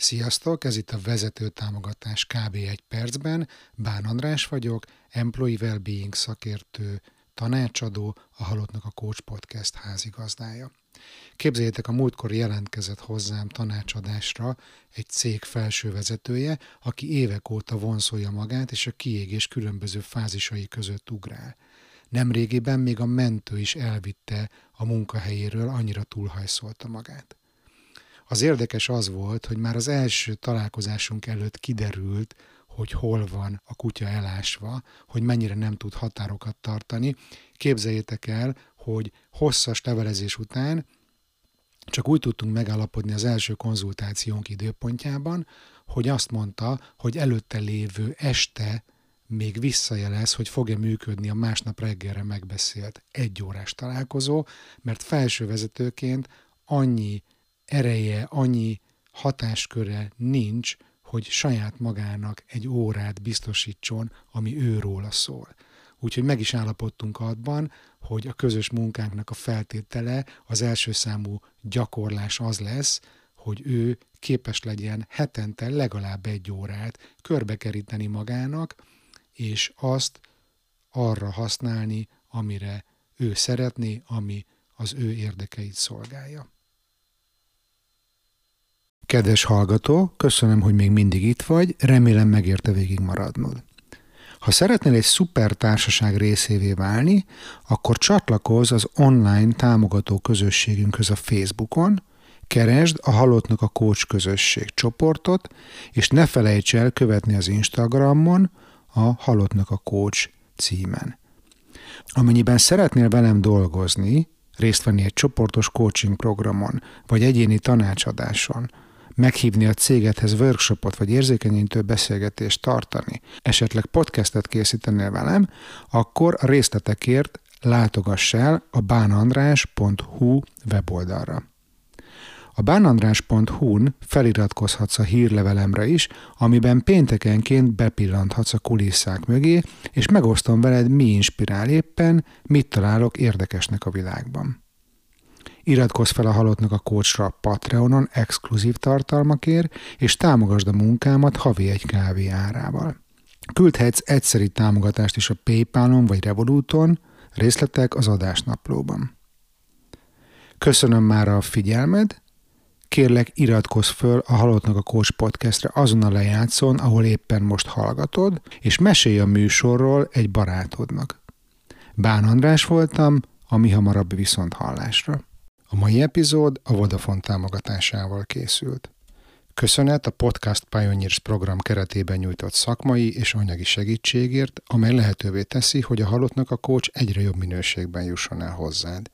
Sziasztok, ez itt a vezető támogatás kb. egy percben. Bán András vagyok, Employee Wellbeing szakértő, tanácsadó, a Halottnak a Coach Podcast házigazdája. Képzeljétek, a múltkor jelentkezett hozzám tanácsadásra egy cég felső vezetője, aki évek óta vonszolja magát, és a kiégés különböző fázisai között ugrál. Nemrégiben még a mentő is elvitte a munkahelyéről, annyira túlhajszolta magát. Az érdekes az volt, hogy már az első találkozásunk előtt kiderült, hogy hol van a kutya elásva, hogy mennyire nem tud határokat tartani. Képzeljétek el, hogy hosszas levelezés után csak úgy tudtunk megállapodni az első konzultációnk időpontjában, hogy azt mondta, hogy előtte lévő este még visszajelez, hogy fog-e működni a másnap reggelre megbeszélt egyórás találkozó, mert felső vezetőként annyi ereje, annyi hatásköre nincs, hogy saját magának egy órát biztosítson, ami őróla szól. Úgyhogy meg is állapodtunk abban, hogy a közös munkánknak a feltétele az első számú gyakorlás az lesz, hogy ő képes legyen hetente legalább egy órát körbekeríteni magának, és azt arra használni, amire ő szeretné, ami az ő érdekeit szolgálja. Kedves hallgató, köszönöm, hogy még mindig itt vagy, remélem megérte végig maradnod. Ha szeretnél egy szuper társaság részévé válni, akkor csatlakozz az online támogató közösségünkhöz a Facebookon, keresd a Halottnak a Coach közösség csoportot, és ne felejts el követni az Instagramon a Halottnak a Coach címen. Amennyiben szeretnél velem dolgozni, részt venni egy csoportos coaching programon, vagy egyéni tanácsadáson, meghívni a cégethez workshopot vagy érzékenyítő beszélgetést tartani, esetleg podcastet készítenél velem, akkor a részletekért látogass el a bánandrás.hu weboldalra. A bánandrás.hu-n feliratkozhatsz a hírlevelemre is, amiben péntekenként bepillanthatsz a kulisszák mögé, és megosztom veled, mi inspirál éppen, mit találok érdekesnek a világban. Iratkozz fel a Halottnak a Coachra a Patreonon exkluzív tartalmakért, és támogasd a munkámat havi egy kávé árával. Küldhetsz egyszeri támogatást is a Paypalon vagy Revoluton, részletek az adásnaplóban. Köszönöm már a figyelmed, kérlek iratkozz föl a Halottnak a Coach podcastre azon a lejátszón, ahol éppen most hallgatod, és mesélj a műsorról egy barátodnak. Bán András voltam, a mi hamarabb viszont hallásra. A mai epizód a Vodafone támogatásával készült. Köszönet a Podcast Pioneers program keretében nyújtott szakmai és anyagi segítségért, amely lehetővé teszi, hogy a halottnak a coach egyre jobb minőségben jusson el hozzád.